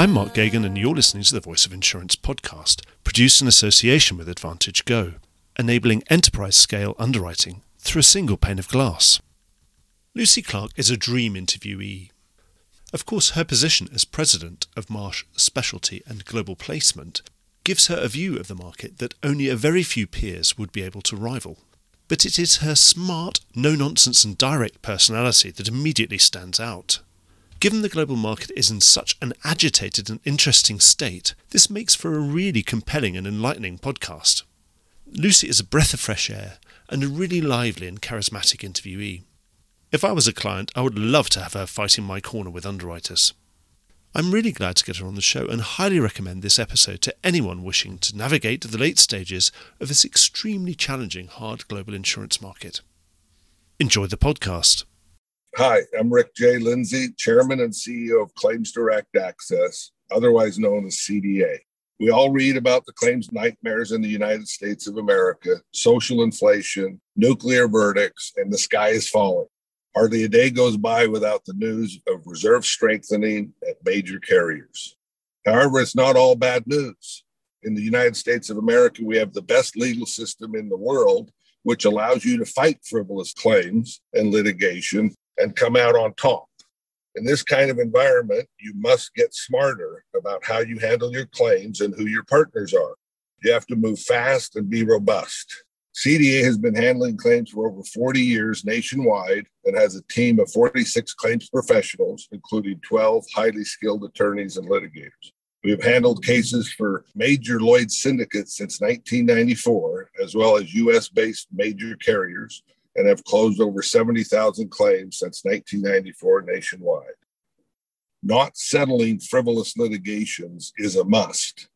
I'm Mark Geoghegan, and you're listening to the Voice of Insurance podcast, produced in association with AdvantageGo, enabling enterprise scale underwriting through a single pane of glass. Lucy Clarke is a dream interviewee. Of course, her position as president of Marsh Specialty and Global Placement gives her a view of the market that only a very few peers would be able to rival. But it is her smart, no nonsense, and direct personality that immediately stands out. Given the global market is in such an agitated and interesting state, this makes for a really compelling and enlightening podcast. Lucy is a breath of fresh air and a really lively and charismatic interviewee. If I was a client, I would love to have her fighting my corner with underwriters. I'm really glad to get her on the show and highly recommend this episode to anyone wishing to navigate the late stages of this extremely challenging hard global insurance market. Enjoy the podcast. Hi, I'm Rick J. Lindsay, Chairman and CEO of Claims Direct Access, otherwise known as CDA. We all read about the claims nightmares in the United States of America, social inflation, nuclear verdicts, and the sky is falling. Hardly a day goes by without the news of reserve strengthening at major carriers. However, it's not all bad news. In the United States of America, we have the best legal system in the world, which allows you to fight frivolous claims and litigation and come out on top. In this kind of environment, you must get smarter about how you handle your claims and who your partners are. You have to move fast and be robust. CDA has been handling claims for over 40 years nationwide and has a team of 46 claims professionals, including 12 highly skilled attorneys and litigators. We have handled cases for major Lloyd syndicates since 1994, as well as US based major carriers, and have closed over 70,000 claims since 1994 nationwide. Not settling frivolous litigations is a must.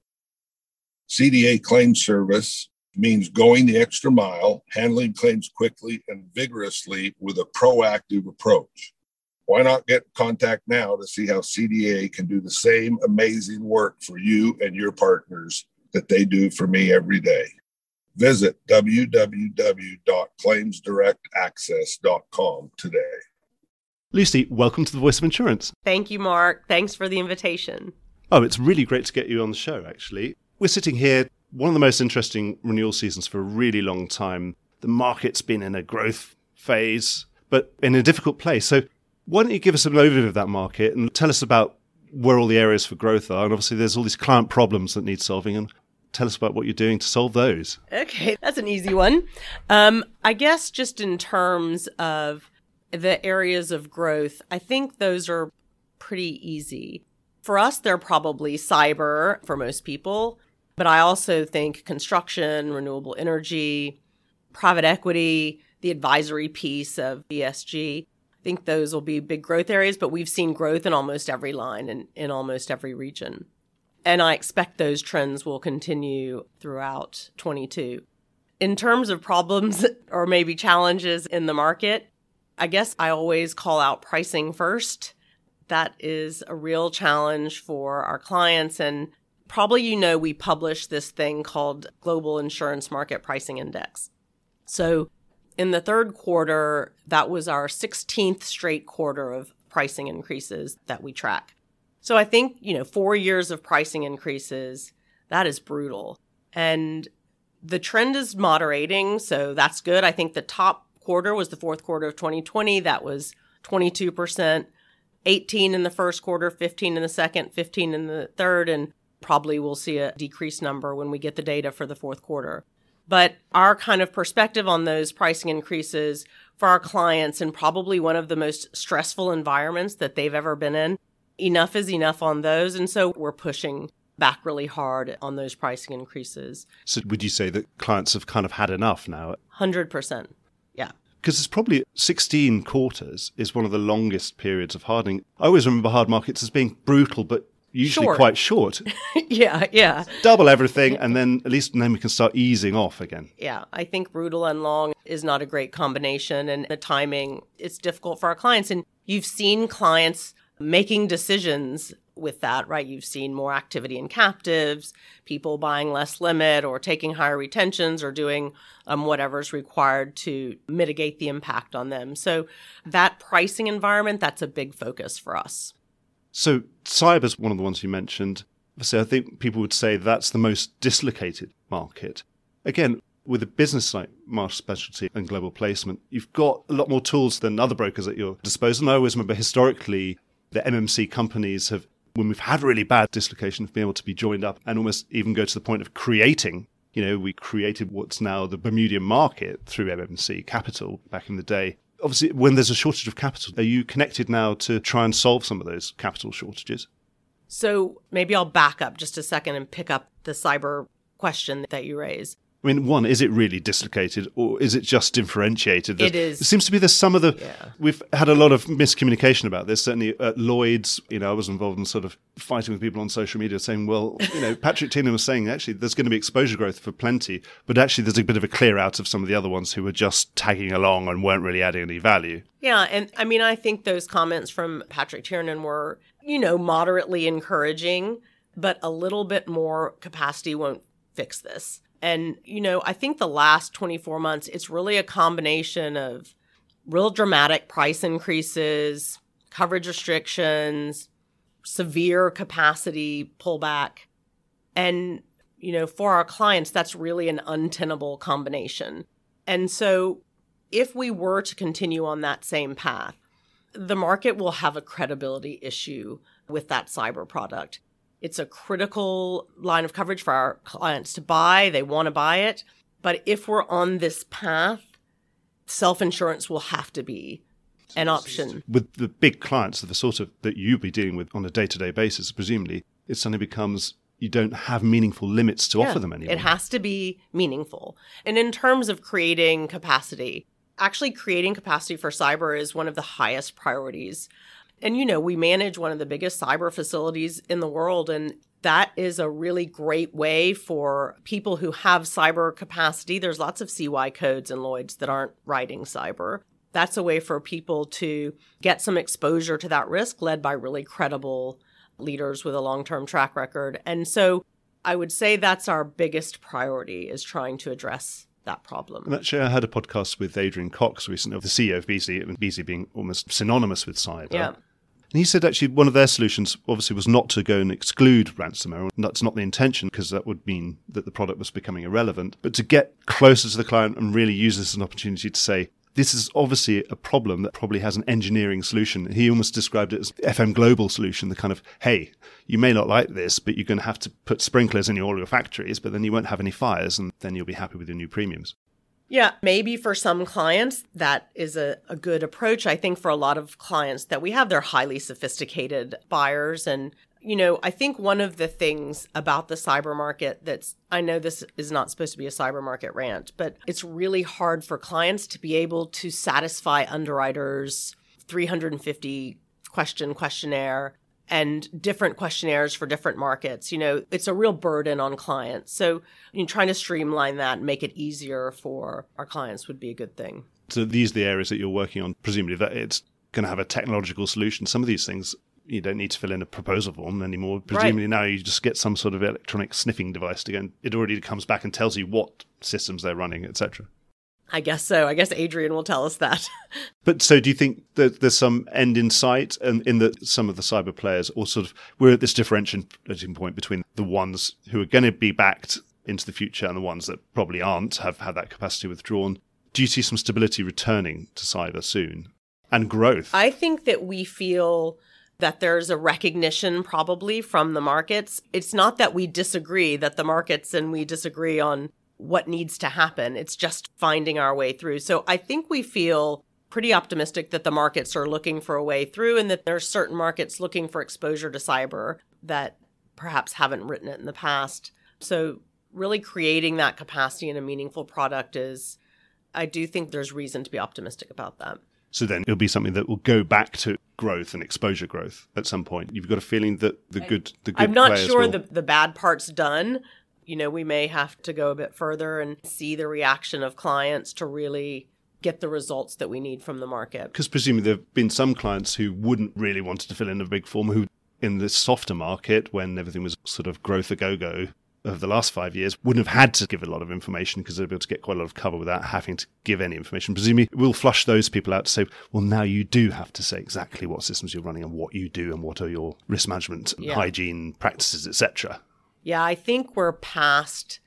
CDA Claim Service means going the extra mile, handling claims quickly and vigorously with a proactive approach. Why not get in contact now to see how CDA can do the same amazing work for you and your partners that they do for me every day? Visit www.claimsdirectaccess.com today. Lucy, welcome to the Voice of Insurance. Thank you, Mark. Thanks for the invitation. Oh, it's really great to get you on the show, actually. We're sitting here one of the most interesting renewal seasons for a really long time. The market's been in a growth phase, but in a difficult place. So, why don't you give us an overview of that market and tell us about where all the areas for growth are? And obviously, there's all these client problems that need solving, and tell us about what you're doing to solve those. Okay, that's an easy one. Um, I guess just in terms of the areas of growth, I think those are pretty easy. For us, they're probably cyber for most people, but I also think construction, renewable energy, private equity, the advisory piece of ESG. I think those will be big growth areas, but we've seen growth in almost every line and in almost every region. And I expect those trends will continue throughout 22. In terms of problems or maybe challenges in the market, I guess I always call out pricing first. That is a real challenge for our clients and probably you know we publish this thing called Global Insurance Market Pricing Index. So in the third quarter, that was our 16th straight quarter of pricing increases that we track. So I think, you know, four years of pricing increases, that is brutal. And the trend is moderating. So that's good. I think the top quarter was the fourth quarter of 2020. That was 22%, 18 in the first quarter, 15 in the second, 15 in the third, and probably we'll see a decreased number when we get the data for the fourth quarter. But our kind of perspective on those pricing increases for our clients in probably one of the most stressful environments that they've ever been in, enough is enough on those. And so we're pushing back really hard on those pricing increases. So would you say that clients have kind of had enough now? 100%. Yeah. Because it's probably 16 quarters is one of the longest periods of hardening. I always remember hard markets as being brutal, but usually Short. quite short. yeah, yeah. Double everything, and then at least then we can start easing off again. Yeah, I think brutal and long is not a great combination, and the timing it's difficult for our clients. And you've seen clients making decisions with that, right? You've seen more activity in captives, people buying less limit, or taking higher retentions, or doing um, whatever's required to mitigate the impact on them. So that pricing environment, that's a big focus for us. So cyber's one of the ones you mentioned. So I think people would say that's the most dislocated market. Again, with a business like Marsh Specialty and Global Placement, you've got a lot more tools than other brokers at your disposal. And I always remember historically the MMC companies have, when we've had really bad dislocation, have been able to be joined up and almost even go to the point of creating. You know, we created what's now the Bermudian market through MMC Capital back in the day. Obviously, when there's a shortage of capital, are you connected now to try and solve some of those capital shortages? So maybe I'll back up just a second and pick up the cyber question that you raise. I mean, one, is it really dislocated or is it just differentiated? There's, it is. It seems to be there's some of the. Yeah. We've had a lot of miscommunication about this. Certainly at Lloyd's, you know, I was involved in sort of fighting with people on social media saying, well, you know, Patrick Tiernan was saying actually there's going to be exposure growth for plenty, but actually there's a bit of a clear out of some of the other ones who were just tagging along and weren't really adding any value. Yeah. And I mean, I think those comments from Patrick Tiernan were, you know, moderately encouraging, but a little bit more capacity won't fix this. And, you know, I think the last 24 months, it's really a combination of real dramatic price increases, coverage restrictions, severe capacity pullback. And, you know, for our clients, that's really an untenable combination. And so if we were to continue on that same path, the market will have a credibility issue with that cyber product. It's a critical line of coverage for our clients to buy. They want to buy it. But if we're on this path, self insurance will have to be an option. With the big clients of the sort of that you be dealing with on a day to day basis, presumably, it suddenly becomes you don't have meaningful limits to yeah, offer them anymore. It has to be meaningful. And in terms of creating capacity, actually creating capacity for cyber is one of the highest priorities and, you know, we manage one of the biggest cyber facilities in the world. And that is a really great way for people who have cyber capacity. There's lots of CY codes and Lloyd's that aren't writing cyber. That's a way for people to get some exposure to that risk led by really credible leaders with a long term track record. And so I would say that's our biggest priority is trying to address that problem. And actually, I had a podcast with Adrian Cox recently, the CEO of Beazley, and being almost synonymous with cyber. Yeah. And he said actually one of their solutions obviously was not to go and exclude ransomware. And That's not the intention because that would mean that the product was becoming irrelevant, but to get closer to the client and really use this as an opportunity to say, this is obviously a problem that probably has an engineering solution. He almost described it as FM Global solution, the kind of, hey, you may not like this, but you're going to have to put sprinklers in all your factories, but then you won't have any fires and then you'll be happy with your new premiums. Yeah, maybe for some clients that is a, a good approach. I think for a lot of clients that we have, they're highly sophisticated buyers. And, you know, I think one of the things about the cyber market that's, I know this is not supposed to be a cyber market rant, but it's really hard for clients to be able to satisfy underwriters' 350 question questionnaire and different questionnaires for different markets. You know, it's a real burden on clients. So, you know, trying to streamline that and make it easier for our clients would be a good thing. So, these are the areas that you're working on, presumably that it's going to have a technological solution. Some of these things you don't need to fill in a proposal form anymore. Presumably right. now you just get some sort of electronic sniffing device to go and it already comes back and tells you what systems they're running, etc. I guess so. I guess Adrian will tell us that. but so do you think that there's some end in sight and in that some of the cyber players or sort of we're at this differentiating point between the ones who are going to be backed into the future and the ones that probably aren't have had that capacity withdrawn. Do you see some stability returning to cyber soon and growth? I think that we feel that there's a recognition probably from the markets. It's not that we disagree that the markets and we disagree on what needs to happen. It's just finding our way through. So I think we feel pretty optimistic that the markets are looking for a way through and that there are certain markets looking for exposure to cyber that perhaps haven't written it in the past. So really creating that capacity in a meaningful product is I do think there's reason to be optimistic about that. So then it'll be something that will go back to growth and exposure growth at some point. You've got a feeling that the good the good I'm not sure will... the the bad part's done, you know, we may have to go a bit further and see the reaction of clients to really get the results that we need from the market. Because presumably there have been some clients who wouldn't really want to fill in a big form who in this softer market when everything was sort of growth a go go of the last five years wouldn't have had to give a lot of information because they'd be able to get quite a lot of cover without having to give any information. Presumably, we'll flush those people out to say, well, now you do have to say exactly what systems you're running and what you do and what are your risk management, yeah. hygiene practices, etc. Yeah, I think we're past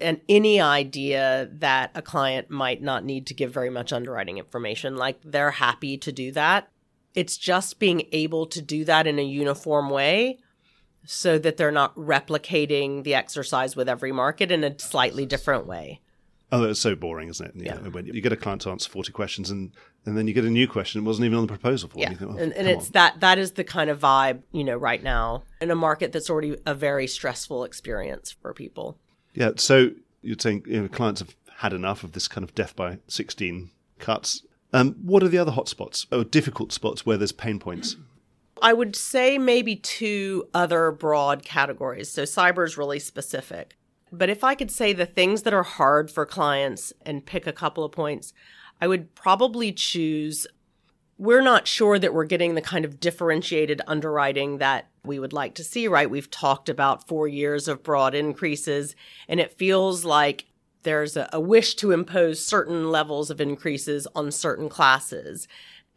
any idea that a client might not need to give very much underwriting information. Like they're happy to do that. It's just being able to do that in a uniform way so that they're not replicating the exercise with every market in a slightly different way. Oh, it's so boring, isn't it? yeah. when you get a client to answer 40 questions and, and then you get a new question, it wasn't even on the proposal form. Yeah. Think, oh, and, and it's on. that, that is the kind of vibe, you know, right now in a market that's already a very stressful experience for people. Yeah. So you're saying you know, clients have had enough of this kind of death by 16 cuts. Um, what are the other hotspots or difficult spots where there's pain points? I would say maybe two other broad categories. So cyber is really specific. But if I could say the things that are hard for clients and pick a couple of points, I would probably choose we're not sure that we're getting the kind of differentiated underwriting that we would like to see, right? We've talked about four years of broad increases, and it feels like there's a, a, wish to impose certain levels of increases on certain classes.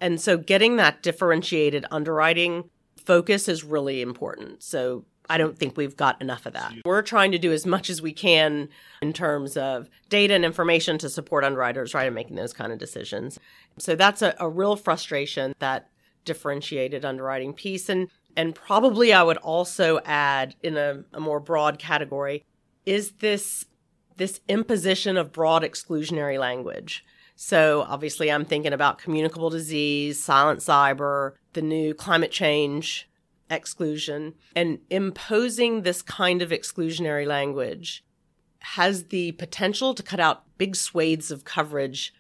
And so getting that differentiated underwriting focus is really important. So I don't think we've got enough of that. We're trying to do as much as we can in terms of data and information to support underwriters, right, in making those kind of decisions. So that's a, a real frustration, that differentiated underwriting piece. And and probably I would also add in a, a more broad category is this this imposition of broad exclusionary language. So obviously, I'm thinking about communicable disease, silent cyber, the new climate change exclusion, and imposing this kind of exclusionary language has the potential to cut out big swathes of coverage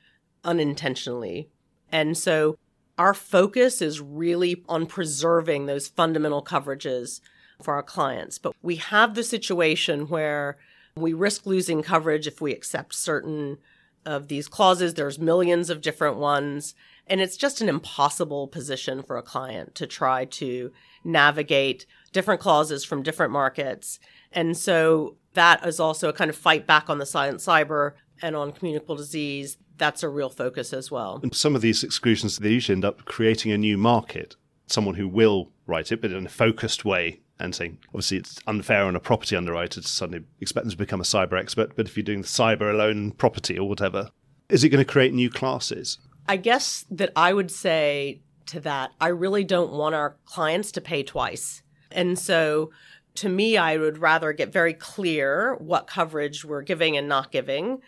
unintentionally. And so our focus is really on preserving those fundamental coverages for our clients. But we have the situation where we risk losing coverage if we accept certain of these clauses. There's millions of different ones. And it's just an impossible position for a client to try to navigate different clauses from different markets. And so that is also a kind of fight back on the silent cyber and on communicable disease. That's a real focus as well. And some of these exclusions, they usually end up creating a new market. Someone who will write it, but in a focused way and saying obviously it's unfair on a property underwriter to suddenly expect them to become a cyber expert, but if you're doing the cyber alone property or whatever, is it going to create new classes? I guess that I would say to that, I really don't want our clients to pay twice. And so to me, I would rather get very clear what coverage we're giving and not giving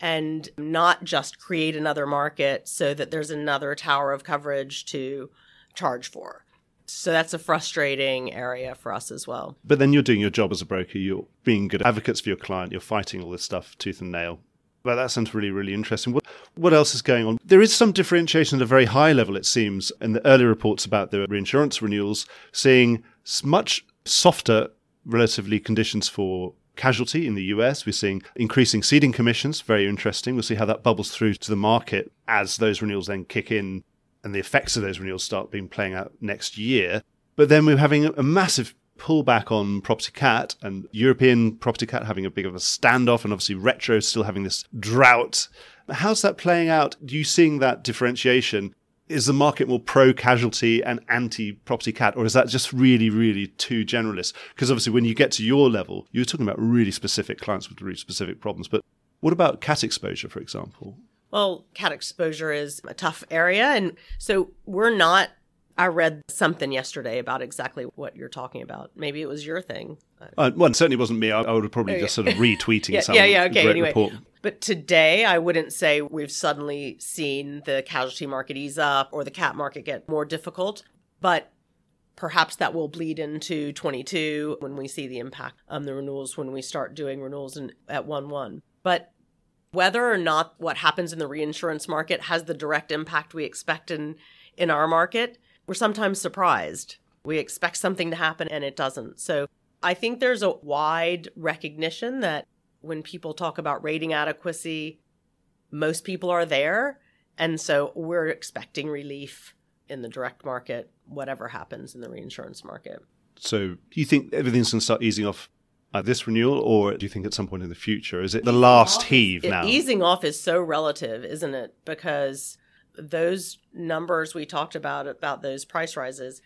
and not just create another market so that there's another tower of coverage to charge for. So that's a frustrating area for us as well. But then you're doing your job as a broker. You're being good advocates for your client. You're fighting all this stuff tooth and nail. But that sounds really, really interesting. What, what else is going on? There is some differentiation at a very high level, it seems, in the early reports about the reinsurance renewals, seeing much softer, relatively, conditions for casualty in the US. We're seeing increasing ceding commissions, very interesting. We'll see how that bubbles through to the market as those renewals then kick in and the effects of those renewals start being playing out next year. But then we're having a massive pullback on property cat and European property cat having a big of a standoff, and obviously retro still having this drought. How's that playing out? Do you seeing that differentiation? Is the market more pro casualty and anti property cat, or is that just really, really too generalist? Because obviously, when you get to your level, you're talking about really specific clients with really specific problems. But what about cat exposure, for example? Well, cat exposure is a tough area. And so we're not. I read something yesterday about exactly what you're talking about. Maybe it was your thing. Uh, well, it certainly wasn't me. I, I would have probably just sort of retweeting yeah, some yeah, yeah, okay, anyway. report. But today, I wouldn't say we've suddenly seen the casualty market ease up or the cat market get more difficult. But perhaps that will bleed into 22 when we see the impact on the renewals when we start doing renewals in, at 1 1. But whether or not what happens in the reinsurance market has the direct impact we expect in in our market, we're sometimes surprised. We expect something to happen and it doesn't. So I think there's a wide recognition that when people talk about rating adequacy, most people are there. And so we're expecting relief in the direct market, whatever happens in the reinsurance market. So you think everything's going to start easing off at this renewal, or do you think at some point in the future? Is it the last heave It- now? Easing off is so relative, isn't it? Because those numbers we talked about, about those price rises,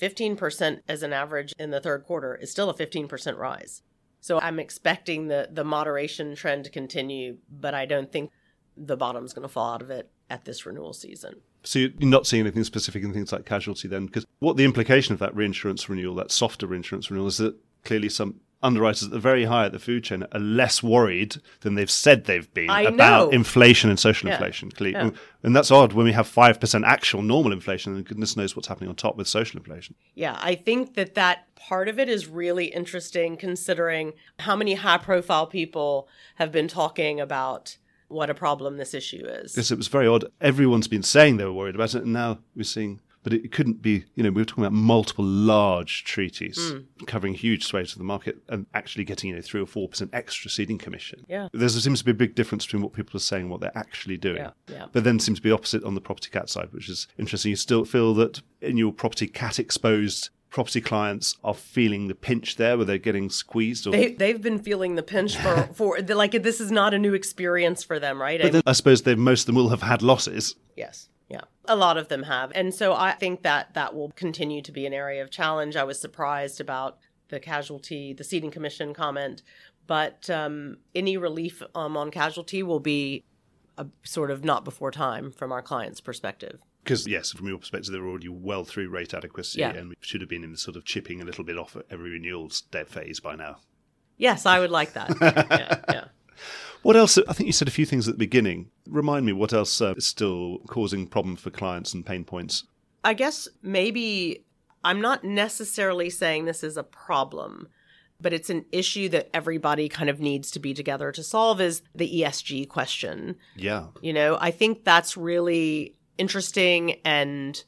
15% as an average in the third quarter is still a 15% rise. So I'm expecting the, the moderation trend to continue, but I don't think the bottom's going to fall out of it at this renewal season. So you're not seeing anything specific in things like casualty then? Because what the implication of that reinsurance renewal, that softer reinsurance renewal, is that clearly some underwriters at the very high at the food chain are less worried than they've said they've been I about know. inflation and social Yeah. inflation. Clearly. Yeah. And that's odd when we have 5% actual normal inflation and goodness knows what's happening on top with social inflation. Yeah, I think that that part of it is really interesting considering how many high profile people have been talking about what a problem this issue is. Yes, it was very odd. Everyone's been saying they were worried about it, and now we're seeing. But it couldn't be, you know, we were talking about multiple large treaties Hmm. covering huge swathes of the market and actually getting, you know, three or four percent extra ceding commission. Yeah. There seems to be a big difference between what people are saying and what they're actually doing. Yeah, yeah. But then seems to be opposite on the property cat side, which is interesting. You still feel that in your property cat exposed property clients are feeling the pinch there where they're getting squeezed or They they've been feeling the pinch for for like this is not a new experience for them, right? I but then I suppose they most of them will have had losses. Yes. Yeah. A lot of them have. And so I think that that will continue to be an area of challenge. I was surprised about the casualty, the ceding commission comment, but um, any relief um, on casualty will be a sort of not before time from our client's perspective. Because yes, from your perspective, they're already well through rate adequacy, Yeah. and we should have been in the sort of chipping a little bit off every renewals debt phase by now. Yes, I would like that. yeah, yeah. What else? I think you said a few things at the beginning. Remind me what else uh, is still causing problems for clients and pain points. I guess maybe I'm not necessarily saying this is a problem, but it's an issue that everybody kind of needs to be together to solve is the ESG question. Yeah, You know, I think that's really interesting and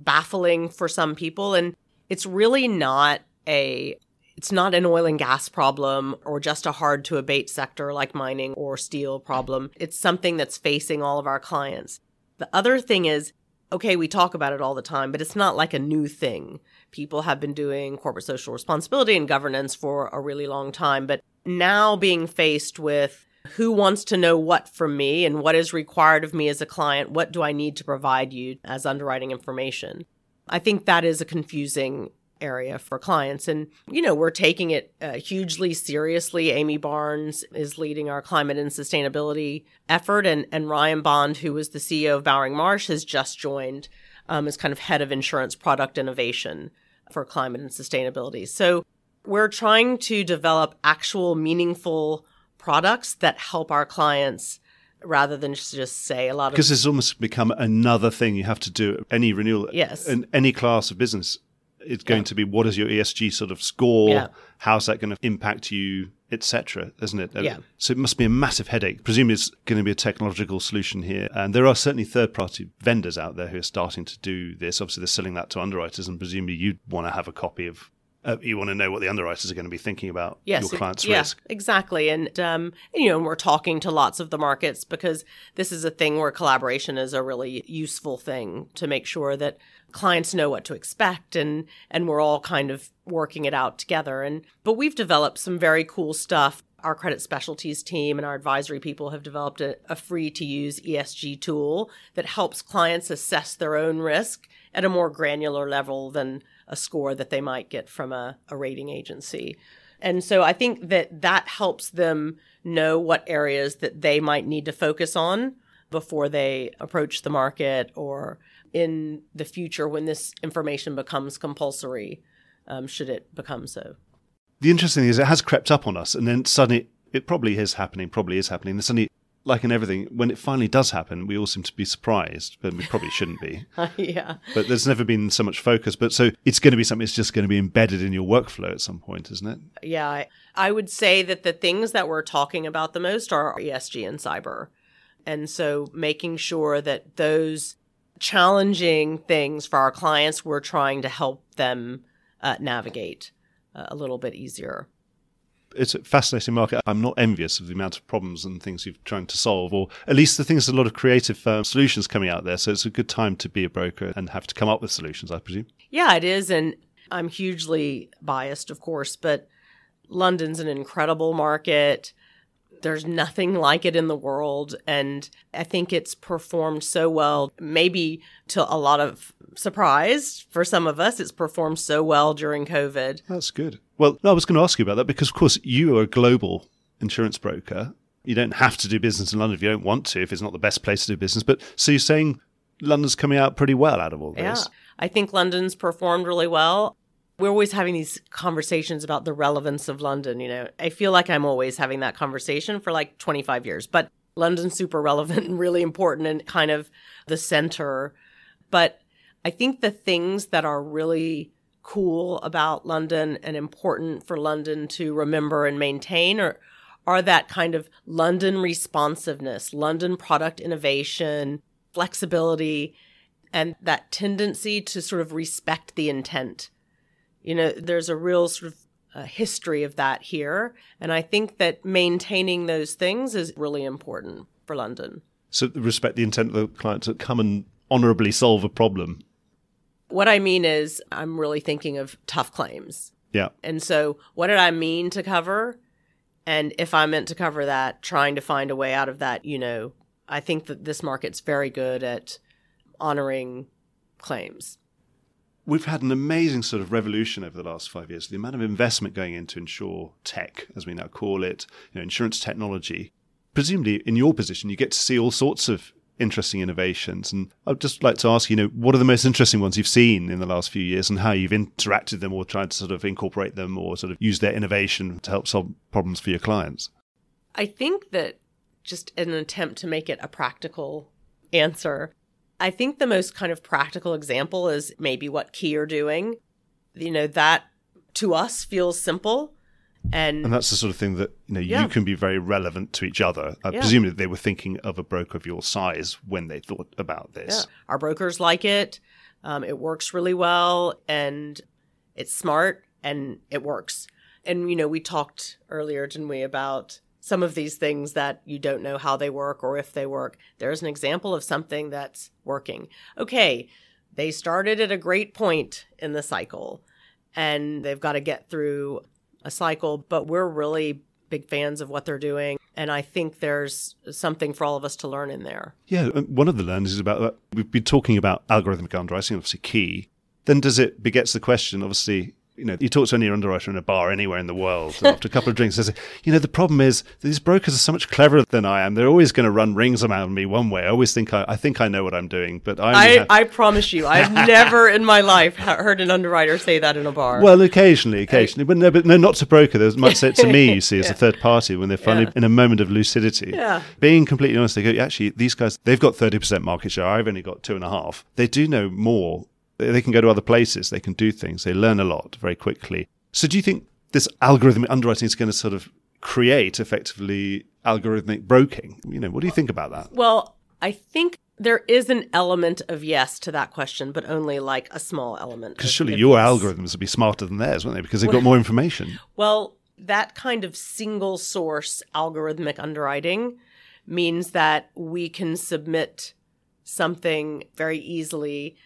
baffling for some people. And it's really not a it's not an oil and gas problem or just a hard to abate sector like mining or steel problem. It's something that's facing all of our clients. The other thing is, okay, we talk about it all the time, but it's not like a new thing. People have been doing corporate social responsibility and governance for a really long time, but now being faced with who wants to know what from me and what is required of me as a client, what do I need to provide you as underwriting information? I think that is a confusing area for clients. And, you know, we're taking it uh, hugely seriously. Amy Barnes is leading our climate and sustainability effort, and, and Ryan Bond, who was the CEO of Bowring Marsh, has just joined um, as kind of head of insurance product innovation for climate and sustainability. So we're trying to develop actual meaningful products that help our clients rather than just, just say a lot of because it's almost become another thing you have to do any renewal. Yes. in any class of business, it's going Yeah. to be what is your ESG sort of score? Yeah. How's that going to impact you, etc. Isn't it? Yeah. So it must be a massive headache. Presumably, it's going to be a technological solution here, and there are certainly third-party vendors out there who are starting to do this. Obviously, they're selling that to underwriters, and presumably you'd want to have a copy of. Uh, you want to know what the underwriters are going to be thinking about yes, your client's yeah, risk. Exactly. And, um, you know, we're talking to lots of the markets because this is a thing where collaboration is a really useful thing to make sure that clients know what to expect and, and we're all kind of working it out together. And, but we've developed some very cool stuff. Our credit specialties team and our advisory people have developed a, a free to use ESG tool that helps clients assess their own risk at a more granular level than a score that they might get from a, a rating agency. And so I think that that helps them know what areas that they might need to focus on before they approach the market or in the future when this information becomes compulsory, um, should it become so. The interesting thing is it has crept up on us, and then suddenly it probably is happening, probably is happening. Then suddenly, like in everything, when it finally does happen, we all seem to be surprised, but we probably shouldn't be. yeah. But there's never been so much focus. But so it's going to be something that's just going to be embedded in your workflow at some point, isn't it? Yeah. I, I would say that the things that we're talking about the most are ESG and cyber. And so making sure that those challenging things for our clients, we're trying to help them uh, navigate uh, a little bit easier. It's a fascinating market. I'm not envious of the amount of problems and things you're trying to solve, or at least the things, a lot of creative um, solutions coming out there. So it's a good time to be a broker and have to come up with solutions, I presume. Yeah, it is. And I'm hugely biased, of course, but London's an incredible market. There's nothing like it in the world. And I think it's performed so well, maybe to a lot of surprise for some of us. It's performed so well during COVID. That's good. Well, I was going to ask you about that because, of course, you are a global insurance broker. You don't have to do business in London if you don't want to, if it's not the best place to do business. But so you're saying London's coming out pretty well out of all this? Yeah. I think London's performed really well we're always having these conversations about the relevance of London. You know, I feel like I'm always having that conversation for like 25 years, but London's super relevant and really important and kind of the center. But I think the things that are really cool about London and important for London to remember and maintain are are that kind of London responsiveness, London product innovation, flexibility, and that tendency to sort of respect the intent you know, there's a real sort of uh, history of that here. And I think that maintaining those things is really important for London. So, respect the intent of the client to come and honorably solve a problem. What I mean is, I'm really thinking of tough claims. Yeah. And so, what did I mean to cover? And if I meant to cover that, trying to find a way out of that, you know, I think that this market's very good at honoring claims we've had an amazing sort of revolution over the last five years. The amount of investment going into insure tech, as we now call it, you know, insurance technology. Presumably, in your position, you get to see all sorts of interesting innovations. And I'd just like to ask, you know, what are the most interesting ones you've seen in the last few years and how you've interacted them or tried to sort of incorporate them or sort of use their innovation to help solve problems for your clients? I think that just an attempt to make it a practical answer, I think the most kind of practical example is maybe what Ki are doing. You know, that to us feels simple. And, and that's the sort of thing that you know yeah. you can be very relevant to each other. I yeah. presume that they were thinking of a broker of your size when they thought about this. Yeah. Our brokers like it. Um, it works really well, and it's smart, and it works. And you know, we talked earlier, didn't we, about some of these things that you don't know how they work or if they work. There's an example of something that's working. Okay, they started at a great point in the cycle and they've got to get through a cycle, but we're really big fans of what they're doing. And I think there's something for all of us to learn in there. Yeah, one of the learnings is about that. We've been talking about algorithmic underwriting, obviously Ki. Then does it begets the question, obviously, you know, you talk to any underwriter in a bar anywhere in the world, after a couple of drinks, they say, you know, the problem is these brokers are so much cleverer than I am. They're always going to run rings around me one way. I always think I, I think I know what I'm doing, but I, I, have- I promise you, I've never in my life heard an underwriter say that in a bar. Well, occasionally, occasionally, but no, but no, not to broker. They might say it to me. You see, as yeah. a third party when they're finally yeah. in a moment of lucidity. Yeah. Being completely honest, they go, actually, these guys, they've got thirty percent market share. I've only got two and a half. They do know more they can go to other places, they can do things, they learn a lot very quickly. So do you think this algorithmic underwriting is going to sort of create effectively algorithmic broking? You know, what do you think about that? Well, I think there is an element of yes to that question, but only like a small element. Because surely your yes. algorithms would be smarter than theirs, wouldn't they? Because they've got more information. Well, that kind of single source algorithmic underwriting means that we can submit something very easily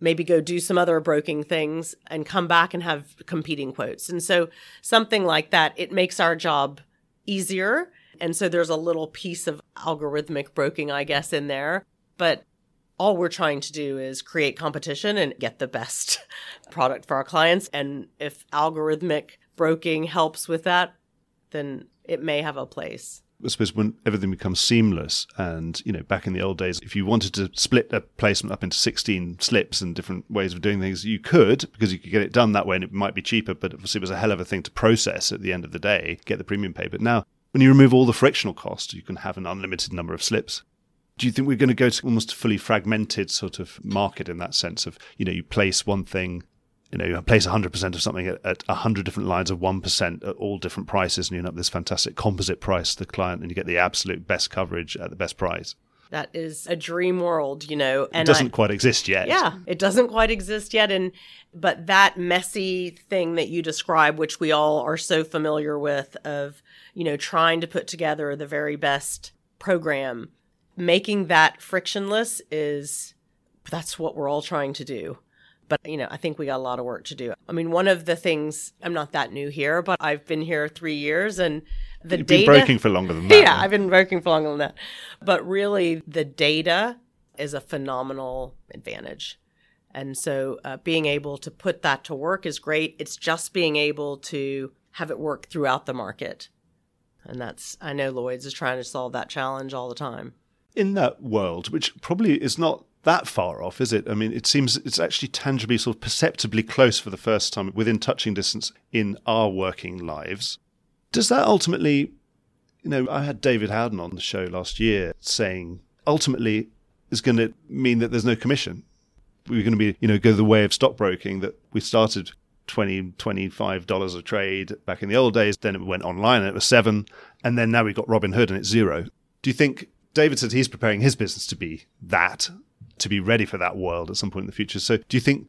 maybe go do some other broking things and come back and have competing quotes. And so something like that, it makes our job easier. And so there's a little piece of algorithmic broking, I guess, in there. But all we're trying to do is create competition and get the best product for our clients. And if algorithmic broking helps with that, then it may have a place. I suppose when everything becomes seamless, and you know, back in the old days, if you wanted to split a placement up into 16 slips and different ways of doing things, you could because you could get it done that way, and it might be cheaper. But obviously, it was a hell of a thing to process at the end of the day, get the premium pay. But now, when you remove all the frictional costs, you can have an unlimited number of slips. Do you think we're going to go to almost a fully fragmented sort of market in that sense of, you know, you place one thing you know, you place 100% of something at, at 100 different lines of 1% at all different prices, and you end up this fantastic composite price to the client, and you get the absolute best coverage at the best price. That is a dream world, you know. And it doesn't I, quite exist yet. Yeah, it doesn't quite exist yet. And but that messy thing that you describe, which we all are so familiar with, of you know trying to put together the very best program, making that frictionless is that's what we're all trying to do But, you know, I think we got a lot of work to do. I mean, one of the things, I'm not that new here, but I've been here three years and the You've data. been broking for longer than that. yeah, I've been working for longer than that. But really, the data is a phenomenal advantage. And so uh, being able to put that to work is great. It's just being able to have it work throughout the market. And that's, I know Lloyd's is trying to solve that challenge all the time. in that world, which probably is not that far off, is it? I mean, it seems it's actually tangibly, sort of perceptibly close for the first time within touching distance in our working lives. Does that ultimately, you know, I had David Howden on the show last year saying ultimately is going to mean that there's no commission. We're going to be, you know, go the way of stockbroking that we started 20 $25 a trade back in the old days. Then it went online and it was seven. And then now we've got Robinhood and it's zero. Do you think David said he's preparing his business to be that, to be ready for that world at some point in the future? So do you think,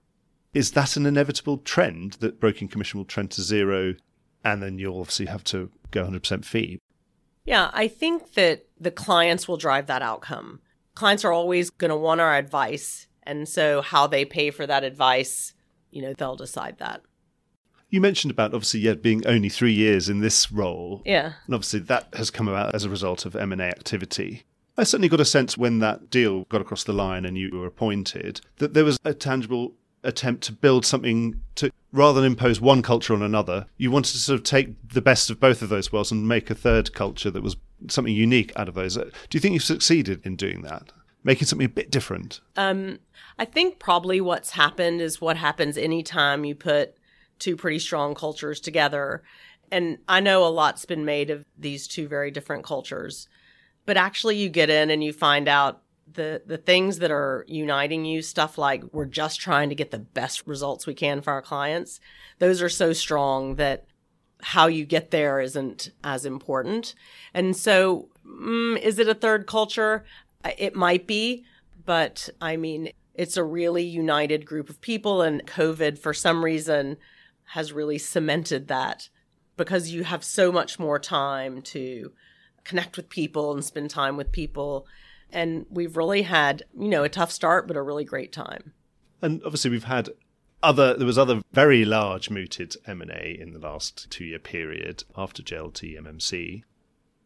is that an inevitable trend that broking commission will trend to zero and then you'll obviously have to go 100% fee? Yeah, I think that the clients will drive that outcome. Clients are always going to want our advice. And so how they pay for that advice, you know, they'll decide that. You mentioned about obviously yeah being only three years in this role, Yeah. and obviously that has come about as a result of M and A activity. I certainly got a sense when that deal got across the line and you were appointed that there was a tangible attempt to build something to rather than impose one culture on another. You wanted to sort of take the best of both of those worlds and make a third culture that was something unique out of those. Do you think you've succeeded in doing that, making something a bit different? Um, I think probably what's happened is what happens anytime you put two pretty strong cultures together. And I know a lot's been made of these two very different cultures, but actually you get in and you find out the the things that are uniting you stuff like we're just trying to get the best results we can for our clients. Those are so strong that how you get there isn't as important. And so mm, is it a third culture? It might be but i mean it's a really united group of people and covid for some reason has really cemented that because you have so much more time to connect with people and spend time with people and we've really had you know a tough start but a really great time And obviously, we've had other. There was other very large mooted M and A in the last two-year period after JLT MMC.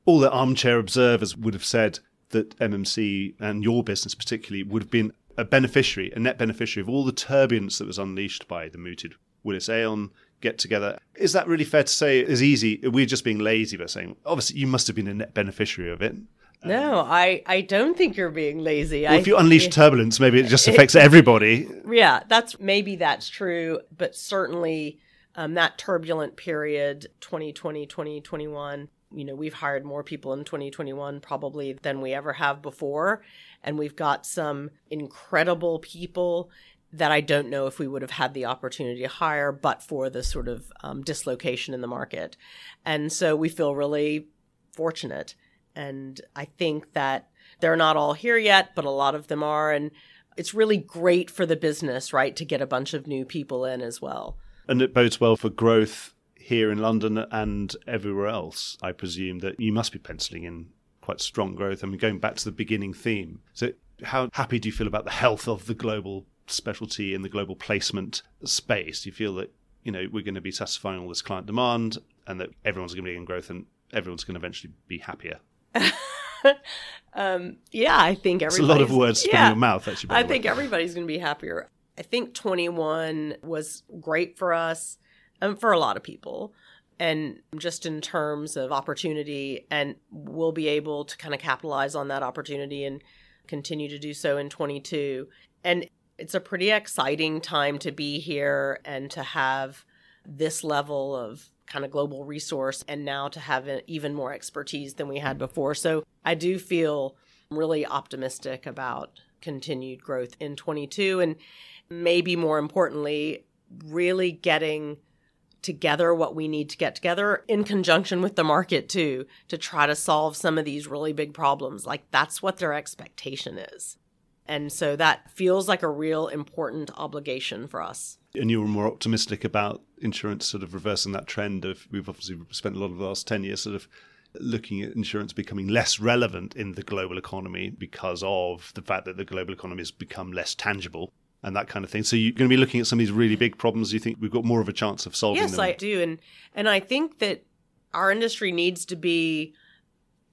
All the armchair observers would have said that MMC and your business particularly would have been a beneficiary, a net beneficiary of all the turbulence that was unleashed by the mooted Willis Aon get together. Is that really fair to say? Is easy? We're just being lazy by saying obviously you must have been a net beneficiary of it. no i i don't think you're being lazy Well, I, if you unleash turbulence, maybe it just affects everybody. yeah that's maybe that's true but certainly um, that turbulent period 2020 2021 you know we've hired more people in 2021 probably than we ever have before and we've got some incredible people that I don't know if we would have had the opportunity to hire, but for the sort of um, dislocation in the market. And so we feel really fortunate. And I think that they're not all here yet, but a lot of them are. And it's really great for the business, right, to get a bunch of new people in as well. And it bodes well for growth here in London and everywhere else. I presume that you must be penciling in quite strong growth. I mean, going back to the beginning theme. So, how happy do you feel about the health of the global specialty in the global placement space? Do you feel that you know we're going to be satisfying all this client demand and that everyone's going to be in growth and everyone's going to eventually be happier? um, yeah, I think It's a lot of words yeah, your mouth. Actually, I think everybody's going to be happier. I think 21 was great for us and for a lot of people. And just in terms of opportunity, and we'll be able to kind of capitalize on that opportunity and continue to do so in 22. And it's a pretty exciting time to be here and to have this level of kind of global resource and now to have even more expertise than we had before. So I do feel really optimistic about continued growth in 22 and maybe more importantly really getting together what we need to get together in conjunction with the market too to try to solve some of these really big problems like that's what their expectation is and so that feels like a real important obligation for us and you were more optimistic about insurance sort of reversing that trend of we've obviously spent a lot of the last 10 years sort of looking at insurance becoming less relevant in the global economy because of the fact that the global economy has become less tangible and that kind of thing. So you're going to be looking at some of these really big problems. You think we've got more of a chance of solving yes, them? Yes, I do, and and I think that our industry needs to be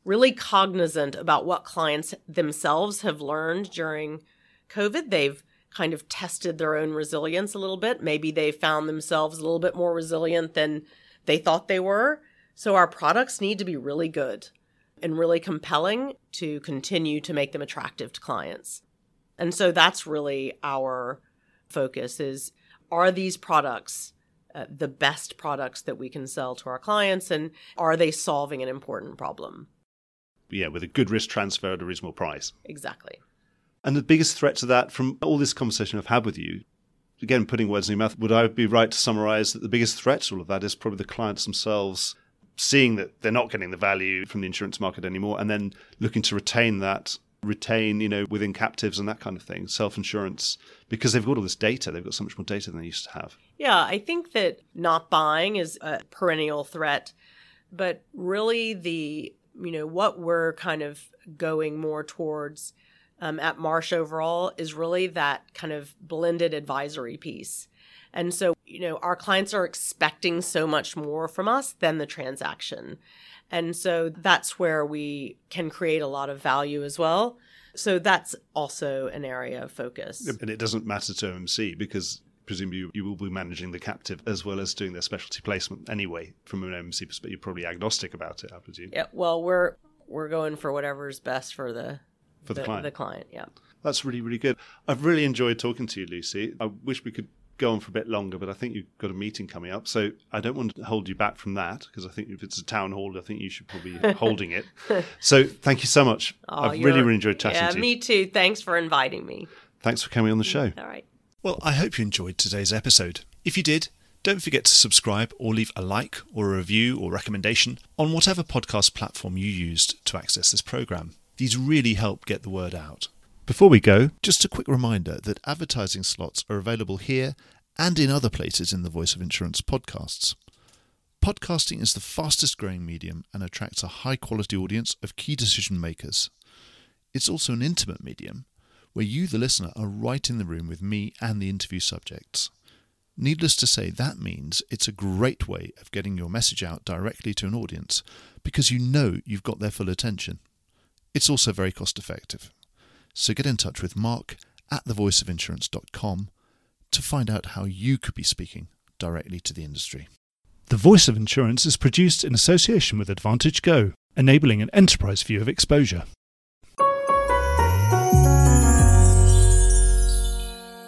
really cognizant about what clients themselves have learned during COVID. They've kind of tested their own resilience a little bit. Maybe they found themselves a little bit more resilient than they thought they were. So our products need to be really good and really compelling to continue to make them attractive to clients. And so that's really our focus is are these products uh, the best products that we can sell to our clients and are they solving an important problem? Yeah, with a good risk transfer at a reasonable price. Exactly. And the biggest threat to that from all this conversation I've had with you, again, putting words in your mouth, would I be right to summarize that the biggest threat to all of that is probably the clients themselves seeing that they're not getting the value from the insurance market anymore and then looking to retain that retain you know within captives and that kind of thing self-insurance because they've got all this data they've got so much more data than they used to have yeah i think that not buying is a perennial threat but really the you know what we're kind of going more towards um, at marsh overall is really that kind of blended advisory piece and so, you know, our clients are expecting so much more from us than the transaction. And so that's where we can create a lot of value as well. So that's also an area of focus. And it doesn't matter to OMC because presumably you, you will be managing the captive as well as doing their specialty placement anyway from an OMC perspective. You're probably agnostic about it, I presume. Yeah, well, we're we're going for whatever's best for the for the, the client. The client, yeah. That's really really good. I've really enjoyed talking to you, Lucy. I wish we could go on for a bit longer, but I think you've got a meeting coming up. So I don't want to hold you back from that because I think if it's a town hall, I think you should probably be holding it. So thank you so much. Oh, I've really, really enjoyed chatting yeah, to you. me too. Thanks for inviting me. Thanks for coming on the show. All right. Well, I hope you enjoyed today's episode. If you did, don't forget to subscribe or leave a like or a review or recommendation on whatever podcast platform you used to access this program. These really help get the word out. Before we go, just a quick reminder that advertising slots are available here and in other places in the Voice of Insurance podcasts. Podcasting is the fastest growing medium and attracts a high quality audience of key decision makers. It's also an intimate medium where you, the listener, are right in the room with me and the interview subjects. Needless to say, that means it's a great way of getting your message out directly to an audience because you know you've got their full attention. It's also very cost effective. So get in touch with Mark at thevoiceofinsurance.com to find out how you could be speaking directly to the industry. The Voice of Insurance is produced in association with AdvantageGo, enabling an enterprise view of exposure.